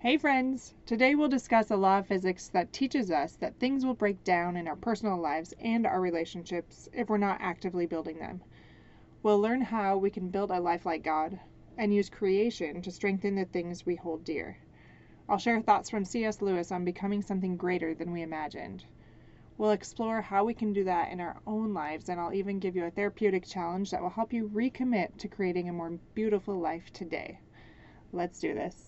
Hey friends! Today we'll discuss a law of physics that teaches us that things will break down in our personal lives and our relationships if we're not actively building them. We'll learn how we can build a life like God and use creation to strengthen the things we hold dear. I'll share thoughts from C.S. Lewis on becoming something greater than we imagined. We'll explore how we can do that in our own lives, and I'll even give you a therapeutic challenge that will help you recommit to creating a more beautiful life today. Let's do this.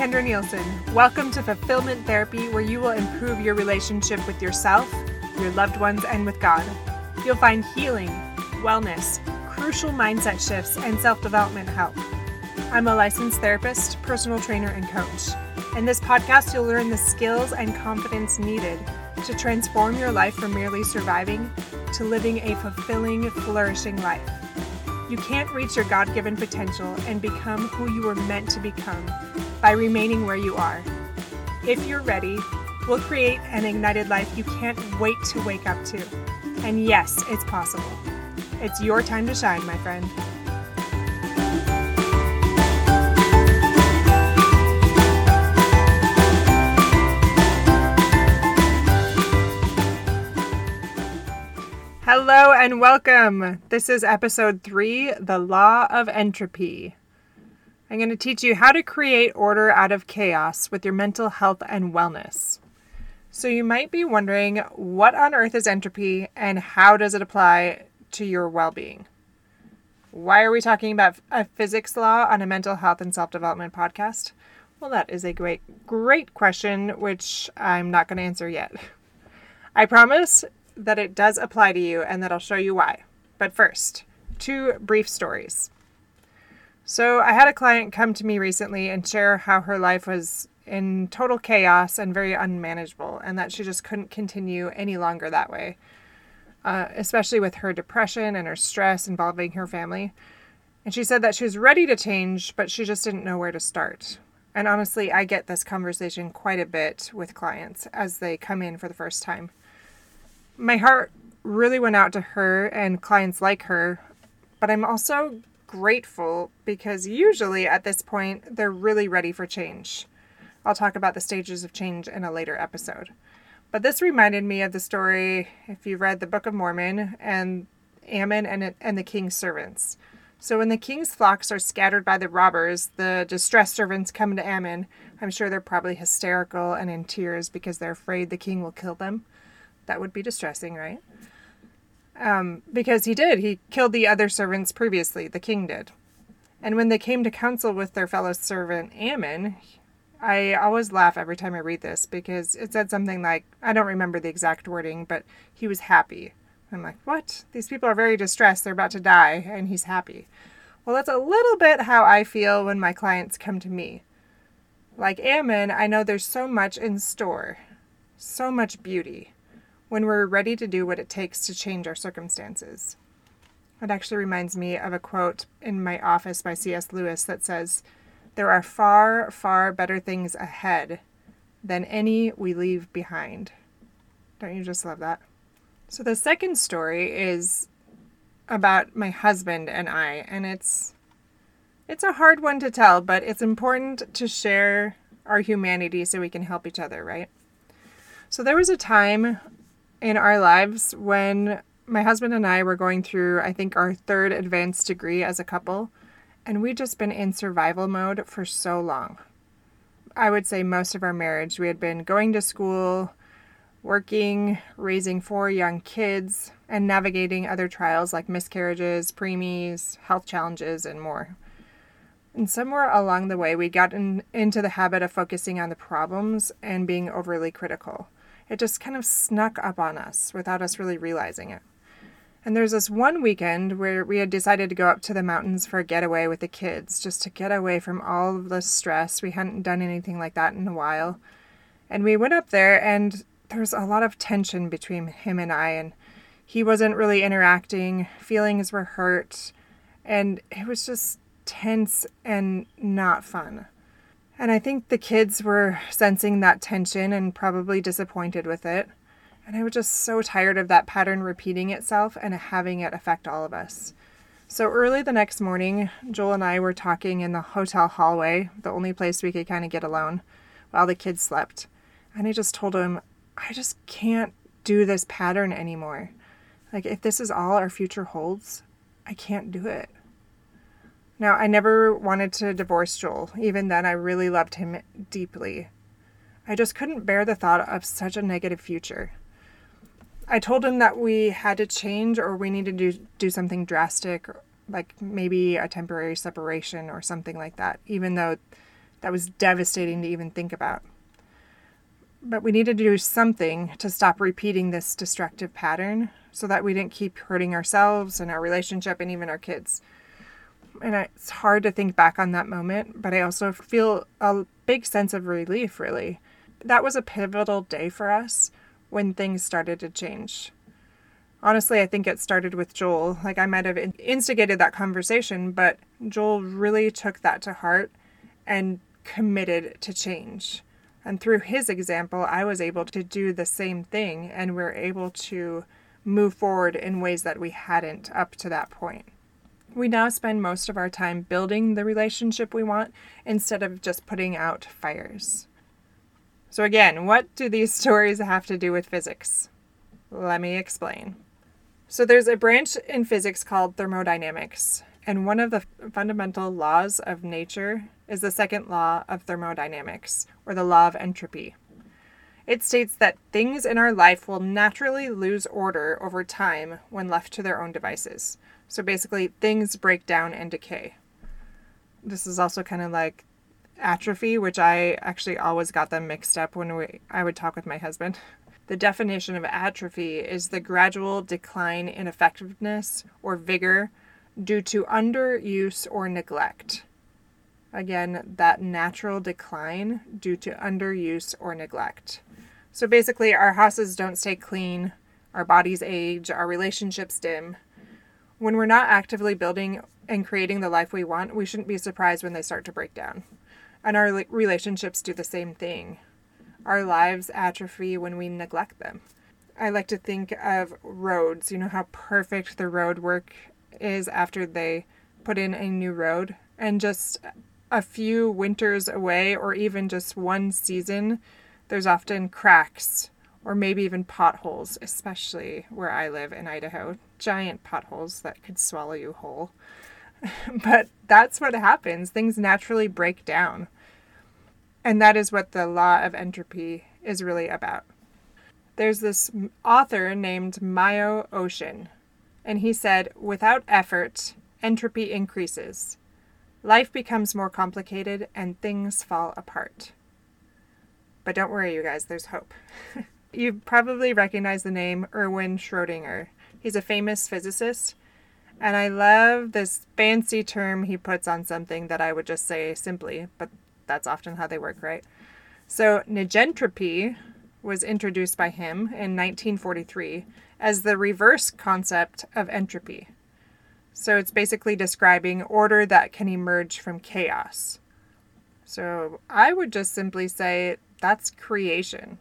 Kendra Nielsen. Welcome to Fulfillment Therapy, where you will improve your relationship with yourself, your loved ones, and with God. You'll find healing, wellness, crucial mindset shifts, and self development help. I'm a licensed therapist, personal trainer, and coach. In this podcast, you'll learn the skills and confidence needed to transform your life from merely surviving to living a fulfilling, flourishing life. You can't reach your God given potential and become who you were meant to become by remaining where you are. If you're ready, we'll create an ignited life you can't wait to wake up to. And yes, it's possible. It's your time to shine, my friend. Hello and welcome. This is episode three The Law of Entropy. I'm going to teach you how to create order out of chaos with your mental health and wellness. So, you might be wondering what on earth is entropy and how does it apply to your well being? Why are we talking about a physics law on a mental health and self development podcast? Well, that is a great, great question, which I'm not going to answer yet. I promise that it does apply to you and that I'll show you why. But first, two brief stories. So, I had a client come to me recently and share how her life was in total chaos and very unmanageable, and that she just couldn't continue any longer that way, uh, especially with her depression and her stress involving her family. And she said that she was ready to change, but she just didn't know where to start. And honestly, I get this conversation quite a bit with clients as they come in for the first time my heart really went out to her and clients like her, but I'm also grateful because usually at this point they're really ready for change. I'll talk about the stages of change in a later episode. But this reminded me of the story, if you read the Book of Mormon, and Ammon and, and the king's servants. So when the king's flocks are scattered by the robbers, the distressed servants come to Ammon. I'm sure they're probably hysterical and in tears because they're afraid the king will kill them. That would be distressing, right? Um, because he did. He killed the other servants previously, the king did. And when they came to counsel with their fellow servant Ammon, I always laugh every time I read this because it said something like, I don't remember the exact wording, but he was happy. I'm like, what? These people are very distressed. They're about to die, and he's happy. Well, that's a little bit how I feel when my clients come to me. Like Ammon, I know there's so much in store, so much beauty when we're ready to do what it takes to change our circumstances. It actually reminds me of a quote in my office by C.S. Lewis that says, There are far, far better things ahead than any we leave behind. Don't you just love that? So, the second story is about my husband and I, and it's it's a hard one to tell, but it's important to share our humanity so we can help each other, right? So there was a time in our lives when my husband and I were going through, I think, our third advanced degree as a couple, and we'd just been in survival mode for so long. I would say most of our marriage, we had been going to school, working, raising four young kids, and navigating other trials like miscarriages, preemies, health challenges, and more. And somewhere along the way, we'd gotten into the habit of focusing on the problems and being overly critical. It just kind of snuck up on us without us really realizing it. And there's this one weekend where we had decided to go up to the mountains for a getaway with the kids, just to get away from all of the stress. We hadn't done anything like that in a while. And we went up there, and there was a lot of tension between him and I, and he wasn't really interacting. Feelings were hurt. And it was just tense and not fun. And I think the kids were sensing that tension and probably disappointed with it. And I was just so tired of that pattern repeating itself and having it affect all of us. So early the next morning, Joel and I were talking in the hotel hallway, the only place we could kind of get alone, while the kids slept. And I just told him, I just can't do this pattern anymore. Like, if this is all our future holds, I can't do it. Now, I never wanted to divorce Joel. Even then, I really loved him deeply. I just couldn't bear the thought of such a negative future. I told him that we had to change or we needed to do, do something drastic, like maybe a temporary separation or something like that, even though that was devastating to even think about. But we needed to do something to stop repeating this destructive pattern so that we didn't keep hurting ourselves and our relationship and even our kids. And it's hard to think back on that moment, but I also feel a big sense of relief, really. That was a pivotal day for us when things started to change. Honestly, I think it started with Joel. Like, I might have instigated that conversation, but Joel really took that to heart and committed to change. And through his example, I was able to do the same thing, and we're able to move forward in ways that we hadn't up to that point. We now spend most of our time building the relationship we want instead of just putting out fires. So, again, what do these stories have to do with physics? Let me explain. So, there's a branch in physics called thermodynamics, and one of the fundamental laws of nature is the second law of thermodynamics, or the law of entropy. It states that things in our life will naturally lose order over time when left to their own devices. So basically, things break down and decay. This is also kind of like atrophy, which I actually always got them mixed up when we, I would talk with my husband. The definition of atrophy is the gradual decline in effectiveness or vigor due to underuse or neglect. Again, that natural decline due to underuse or neglect. So basically, our houses don't stay clean, our bodies age, our relationships dim. When we're not actively building and creating the life we want, we shouldn't be surprised when they start to break down. And our relationships do the same thing. Our lives atrophy when we neglect them. I like to think of roads. You know how perfect the road work is after they put in a new road? And just a few winters away, or even just one season, there's often cracks or maybe even potholes, especially where I live in Idaho. Giant potholes that could swallow you whole. but that's what happens. Things naturally break down. And that is what the law of entropy is really about. There's this author named Mayo Oshin, and he said, without effort, entropy increases. Life becomes more complicated and things fall apart. But don't worry, you guys, there's hope. you probably recognize the name Erwin Schrödinger. He's a famous physicist and I love this fancy term he puts on something that I would just say simply, but that's often how they work, right? So, negentropy was introduced by him in 1943 as the reverse concept of entropy. So, it's basically describing order that can emerge from chaos. So, I would just simply say that's creation.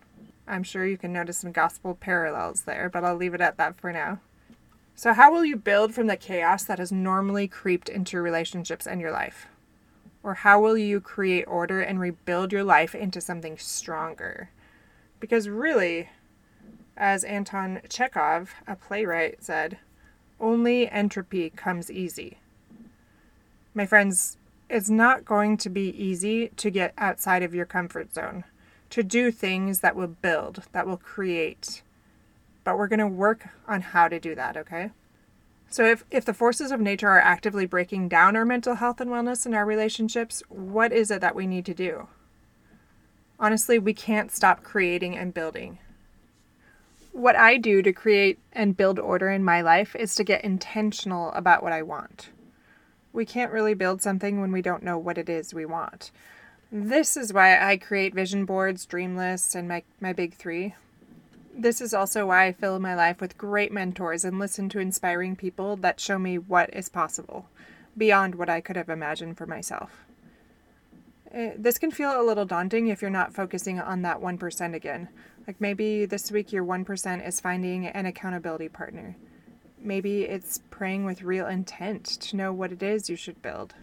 I'm sure you can notice some gospel parallels there, but I'll leave it at that for now. So, how will you build from the chaos that has normally creeped into relationships and your life? Or how will you create order and rebuild your life into something stronger? Because really, as Anton Chekhov, a playwright, said, only entropy comes easy. My friends, it's not going to be easy to get outside of your comfort zone, to do things that will build, that will create, but we're going to work on how to do that, okay? So, if, if the forces of nature are actively breaking down our mental health and wellness in our relationships, what is it that we need to do? Honestly, we can't stop creating and building. What I do to create and build order in my life is to get intentional about what I want. We can't really build something when we don't know what it is we want. This is why I create vision boards, dream lists, and my, my big three This is also why I fill my life with great mentors and listen to inspiring people that show me what is possible beyond what I could have imagined for myself. Eh, this can feel a little daunting if you're not focusing on that 1% again. Like maybe this week your 1% is finding an accountability partner. Maybe it's praying with real intent to know what it is you should build.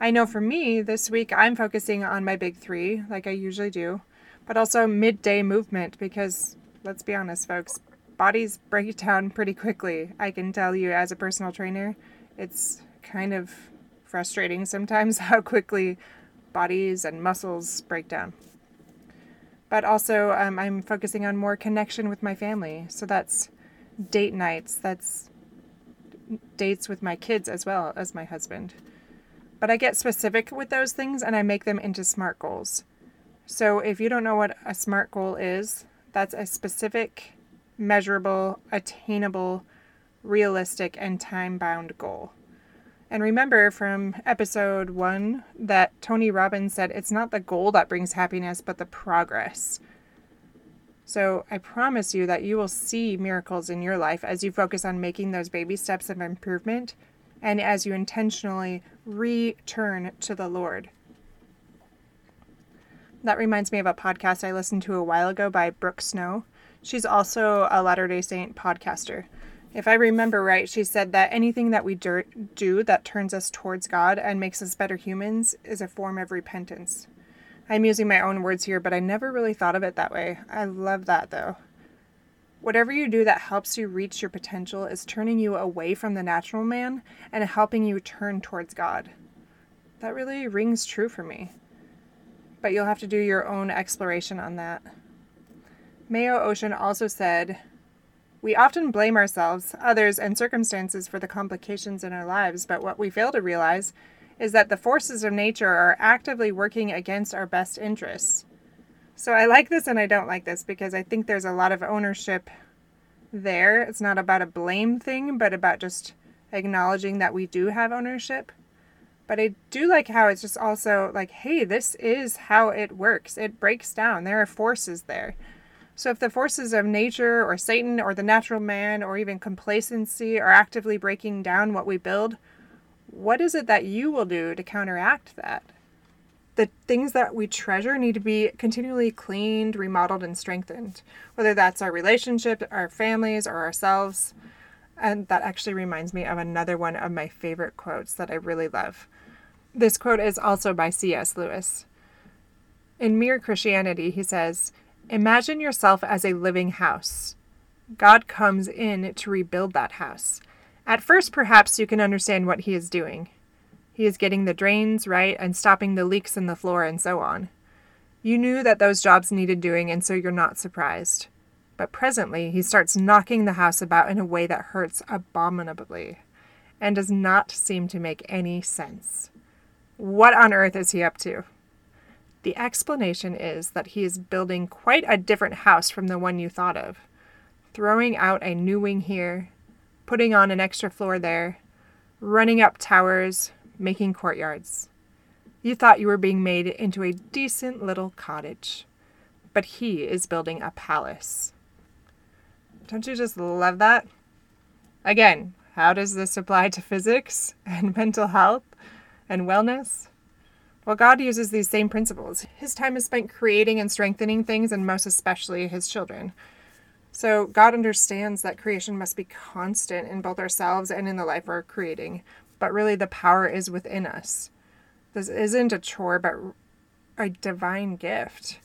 I know for me, this week I'm focusing on my big three, like I usually do, but also midday movement because, let's be honest, folks, bodies break down pretty quickly. I can tell you as a personal trainer, it's kind of frustrating sometimes how quickly bodies and muscles break down. But also, um, I'm focusing on more connection with my family. So that's date nights, that's dates with my kids as well as my husband. But I get specific with those things and I make them into SMART goals. So if you don't know what a SMART goal is, that's a specific, measurable, attainable, realistic, and time bound goal. And remember from episode one that Tony Robbins said it's not the goal that brings happiness, but the progress. So I promise you that you will see miracles in your life as you focus on making those baby steps of improvement and as you intentionally return to the Lord. That reminds me of a podcast I listened to a while ago by Brooke Snow. She's also a Latter day Saint podcaster. If I remember right, she said that anything that we do that turns us towards God and makes us better humans is a form of repentance. I'm using my own words here, but I never really thought of it that way. I love that though. Whatever you do that helps you reach your potential is turning you away from the natural man and helping you turn towards God. That really rings true for me. But you'll have to do your own exploration on that. Mayo Oshin also said, we often blame ourselves, others, and circumstances for the complications in our lives, but what we fail to realize is that the forces of nature are actively working against our best interests. So I like this and I don't like this because I think there's a lot of ownership there. It's not about a blame thing, but about just acknowledging that we do have ownership. But I do like how it's just also like, hey, this is how it works. It breaks down. There are forces there. So, if the forces of nature or Satan or the natural man or even complacency are actively breaking down what we build, what is it that you will do to counteract that? The things that we treasure need to be continually cleaned, remodeled, and strengthened, whether that's our relationship, our families, or ourselves. And that actually reminds me of another one of my favorite quotes that I really love. This quote is also by C.S. Lewis. In Mere Christianity, he says, Imagine yourself as a living house. God comes in to rebuild that house. At first, perhaps you can understand what he is doing. He is getting the drains right and stopping the leaks in the floor and so on. You knew that those jobs needed doing, and so you're not surprised. But presently, he starts knocking the house about in a way that hurts abominably and does not seem to make any sense. What on earth is he up to? The explanation is that he is building quite a different house from the one you thought of, throwing out a new wing here, putting on an extra floor there, running up towers, making courtyards. You thought you were being made into a decent little cottage, but he is building a palace. Don't you just love that? Again, how does this apply to physics and mental health and wellness? Well, God uses these same principles. His time is spent creating and strengthening things, and most especially his children. So, God understands that creation must be constant in both ourselves and in the life we're creating, but really the power is within us. This isn't a chore, but a divine gift.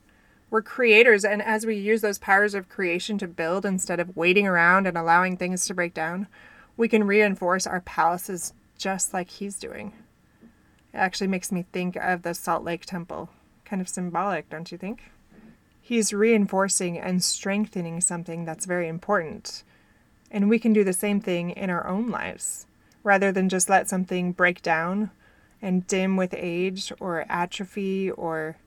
We're creators, and as we use those powers of creation to build instead of waiting around and allowing things to break down, we can reinforce our palaces just like He's doing. It actually makes me think of the Salt Lake Temple. Kind of symbolic, don't you think? He's reinforcing and strengthening something that's very important. And we can do the same thing in our own lives. Rather than just let something break down and dim with age or atrophy or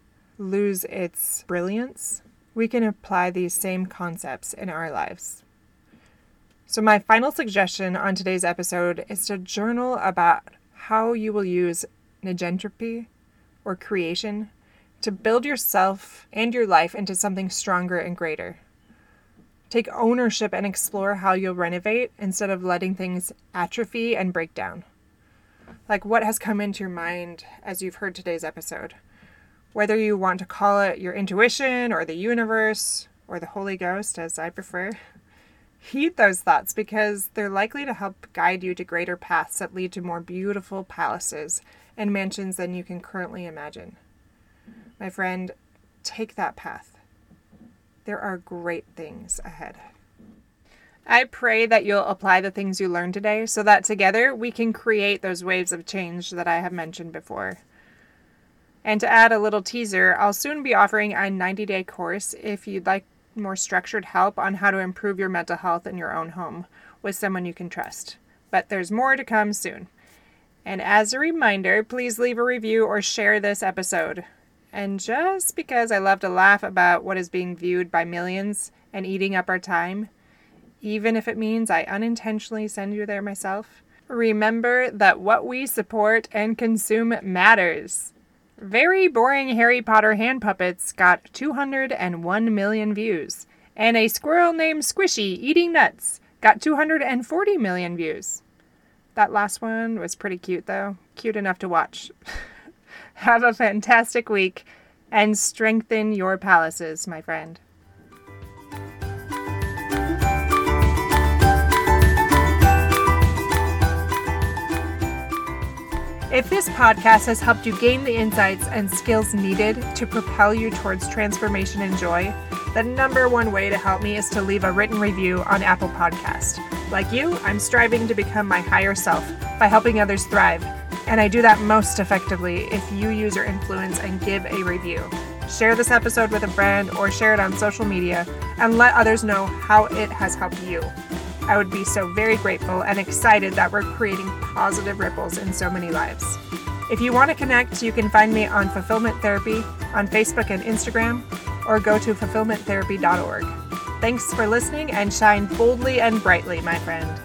lose its brilliance, we can apply these same concepts in our lives. So, my final suggestion on today's episode is to journal about how you will use negentropy or creation to build yourself and your life into something stronger and greater. Take ownership and explore how you'll renovate instead of letting things atrophy and break down. Like what has come into your mind as you've heard today's episode? Whether you want to call it your intuition or the universe or the Holy Ghost, as I prefer, heed those thoughts because they're likely to help guide you to greater paths that lead to more beautiful palaces and mansions than you can currently imagine. My friend, take that path. There are great things ahead. I pray that you'll apply the things you learned today so that together we can create those waves of change that I have mentioned before. And to add a little teaser, I'll soon be offering a 90 day course if you'd like more structured help on how to improve your mental health in your own home with someone you can trust. But there's more to come soon. And as a reminder, please leave a review or share this episode. And just because I love to laugh about what is being viewed by millions and eating up our time, even if it means I unintentionally send you there myself, remember that what we support and consume matters. Very boring Harry Potter hand puppets got 201 million views, and a squirrel named Squishy eating nuts got 240 million views. That last one was pretty cute, though. Cute enough to watch. Have a fantastic week and strengthen your palaces, my friend. If this podcast has helped you gain the insights and skills needed to propel you towards transformation and joy, the number one way to help me is to leave a written review on Apple Podcast. Like you, I'm striving to become my higher self by helping others thrive, and I do that most effectively if you use your influence and give a review. Share this episode with a friend or share it on social media and let others know how it has helped you. I would be so very grateful and excited that we're creating positive ripples in so many lives. If you want to connect, you can find me on Fulfillment Therapy on Facebook and Instagram, or go to fulfillmenttherapy.org. Thanks for listening and shine boldly and brightly, my friend.